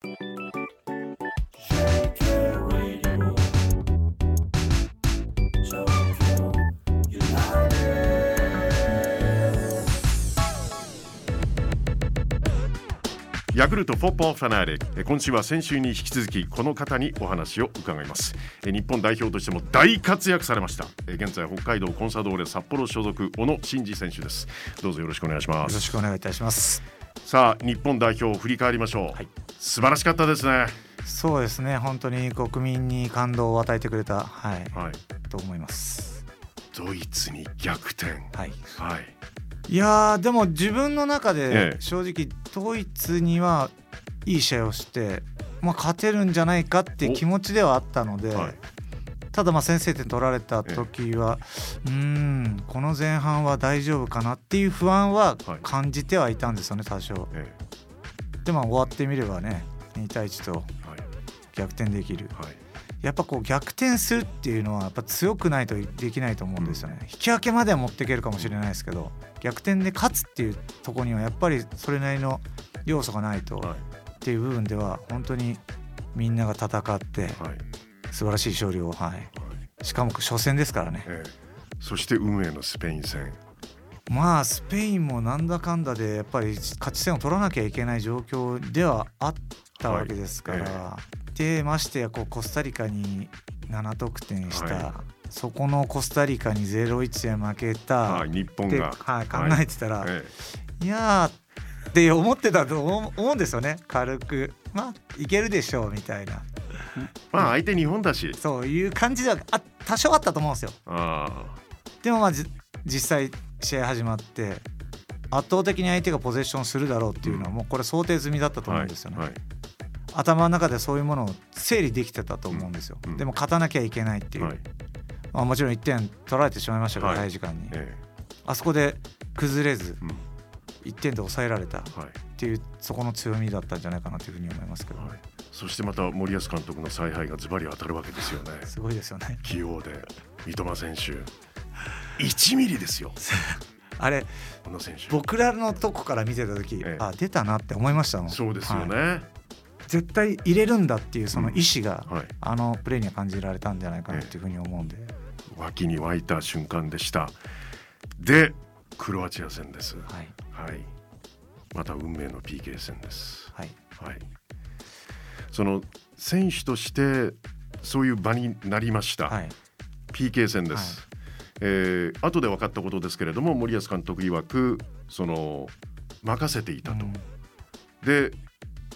ヤクルトフォッポーファナーレ。今週は先週に引き続きこの方にお話を伺います。日本代表としても大活躍されました。現在北海道コンサドーレ札幌所属小野伸二選手です。どうぞよろしくお願いします。よろしくお願いいたします。さあ日本代表を振り返りましょう、はい、素晴らしかったですね。そうですね。本当に国民に感動を与えてくれたはい、はい、と思います。ドイツに逆転。はい、はい。いやでも自分の中で正直ドイツにはいい試合をして、まあ、勝てるんじゃないかっていう気持ちではあったので、はい、ただまあ先制点取られた時は、えうんこの前半は大丈夫かなっていう不安は感じてはいたんですよね多少。えでまあ終わってみればね2対1と逆転できる。はい。やっぱこう逆転するっていうのはやっぱ強くないとできないと思うんですよね、うん、引き分けまでは持っていけるかもしれないですけど逆転で勝つっていうところにはやっぱりそれなりの要素がないと、はい、っていう部分では本当にみんなが戦って、はい、素晴らしい勝利を、はい、しかも初戦ですからね、ええ、そして運営のスペイン戦まあスペインもなんだかんだでやっぱり勝ち点を取らなきゃいけない状況ではあったわけですから、はい。ええ、でましてやこうコスタリカに7得点した、そこのコスタリカに0-1で負けた、日本が、はい、考えてたら、はい、いやって思ってたと思うんですよね。軽く。まあいけるでしょうみたいな。まあ相手日本だし。そういう感じではあ多少あったと思うんですよ。でもまあ実際試合始まって圧倒的に相手がポゼッションするだろうっていうのはもうこれ想定済みだったと思うんですよね。はい。はい。頭の中でそういうものを整理できてたと思うんですよ、うん、でも勝たなきゃいけないっていう、はい、まあ、もちろん1点取られてしまいましたから、はい、時間に、ええ、あそこで崩れず、1点で抑えられたっていう、そこの強みだったんじゃないかなというふうに思いますけど、はい、そしてまた森保監督の采配がズバリ当たるわけですよね。すごいですよね。起用で三笘選手1ミリですよ。あれ僕らのとこから見てた時、ええ、あ出たなって思いましたもん。そうですよね、はい、絶対入れるんだっていうその意思が、うん。はい、あのプレーには感じられたんじゃないかなっていうふうに思うんで、え脇に湧いた瞬間でした。でクロアチア戦です、はい、はい、また運命の PK 戦です、はい、はい、その選手としてそういう場になりました、はい、PK 戦です、はい、えー、後で分かったことですけれども森保監督曰くその任せていたと、うん、で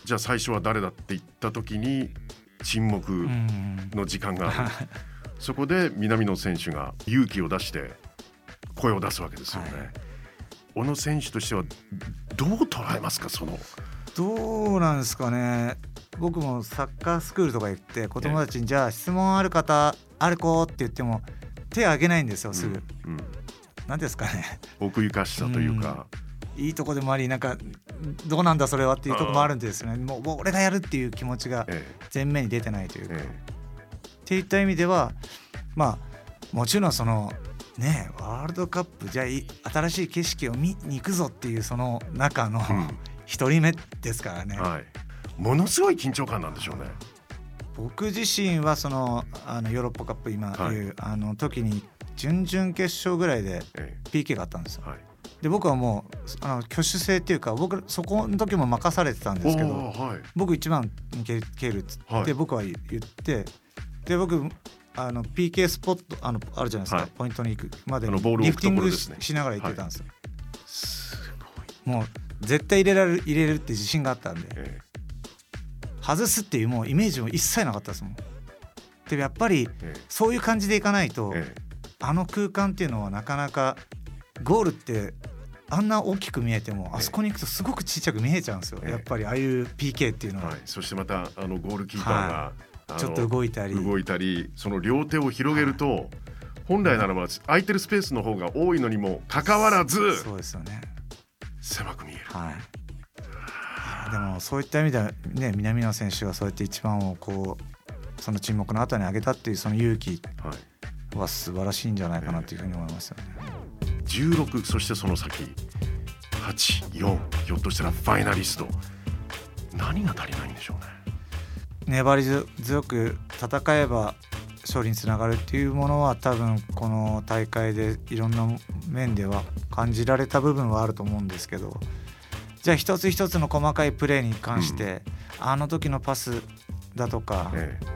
じゃあ最初は誰だって言った時に沈黙の時間がある、そこで南野選手が勇気を出して声を出すわけですよね。はい、小野選手としてはどう捉えますかその？どうなんですかね。僕もサッカースクールとか行って子供たちに、じゃあ質問ある方ある子って言っても手を挙げないんですよすぐ。うん。うん、ですかね。奥ゆかしさというか、うん、いいとこでもありなんかどうなんだそれはっていうとこもあるんですね。もう俺がやるっていう気持ちが前面に出てないというか。ええ。っていった意味ではまあもちろんそのねワールドカップじゃあ新しい景色を見に行くぞっていうその中の一人目ですからね、はい、ものすごい緊張感なんでしょうね。僕自身はそのあのヨーロッパカップ今い。う、はい、あの時に準々決勝ぐらいで PK があったんですよ。はい、で僕はもうあの挙手制っていうか僕そこの時も任されてたんですけど、はい、僕一番に蹴るっつって僕は言ってで僕あの PK スポットあのあるじゃないですか、はい、ポイントに行くまでリフティングしながら行ってたんですよ、はい、もう絶対入れられる入れるって自信があったんで、ええ、外すっていうもうイメージも一切なかったですもん。でやっぱり、え、そういう感じでいかないと、あの空間っていうのはなかなかゴールってあんな大きく見えても、あそこに行くとすごくちっちゃく見えちゃうんですよ、やっぱりああいう PK っていうのは、はい、そしてまたあのゴールキーパーが、はい。ちょっと動いたり。動いたりその両手を広げると、はい、本来ならば空いてるスペースの方が多いのにもかかわらずそうですよね。狭く見える、はい、でもそういった意味では、ね、南野選手がそうやって一番をこうその沈黙の後に上げたっていうその勇気は素晴らしいんじゃないかなというふうに思いますよね。16そしてその先。84ひょっとしたらファイナリスト。何が足りないんでしょうね。粘り強く戦えば勝利につながるっていうものは多分この大会でいろんな面では感じられた部分はあると思うんですけどじゃあ一つ一つの細かいプレーに関して、うん、あの時のパスだとか、ええ、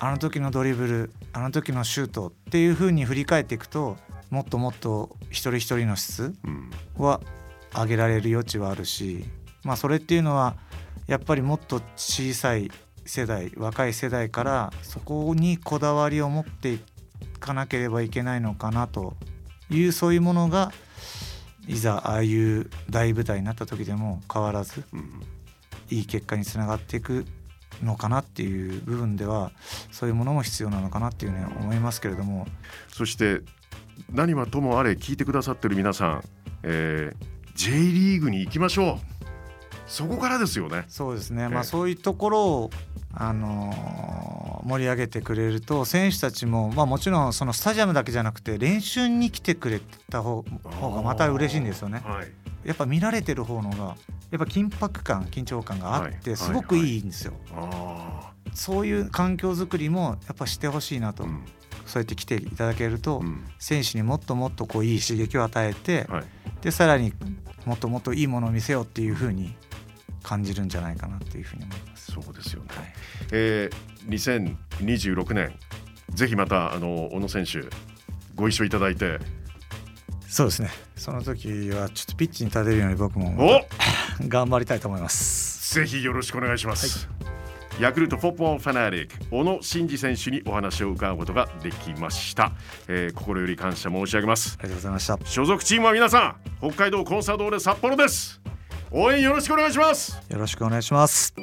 あの時のドリブルあの時のシュートっていうふうに振り返っていくともっともっと一人一人の質は上げられる余地はあるし、まあ、それっていうのはやっぱりもっと小さい世代若い世代からそこにこだわりを持っていかなければいけないのかなというそういうものがいざああいう大舞台になった時でも変わらず、いい結果につながっていくのかなっていう部分ではそういうものも必要なのかなっていうふうに思いますけれども。そして何はともあれ聞いてくださってる皆さん、えー、J リーグに行きましょう。そこからですよね。そうですね、えー、まあそういうところをあのー、盛り上げてくれると選手たちも、まあ、もちろんそのスタジアムだけじゃなくて練習に来てくれた方がまた嬉しいんですよね。はい、やっぱ見られてる方のがやっぱ緊迫感緊張感があってすごくいいんですよ。そういう環境づくりもやっぱしてほしいなと、うん、そうやって来ていただけると、うん、選手にもっともっとこういい刺激を与えて、はい、でさらにもっともっといいものを見せようっていうふうに感じるんじゃないかなっていうふうに思います。そうですよね。はい、えー、2026年ぜひまたあの小野選手ご一緒いただいて。そうですね。その時はちょっとピッチに立てるように僕も頑張りたいと思います。ぜひよろしくお願いします。はい、ヤクルトフォッポーファナリック小野伸二選手にお話を伺うことができました、えー、心より感謝申し上げますありがとうございました所属チームは皆さん北海道コンサドーレ札幌です応援よろしくお願いしますよろしくお願いします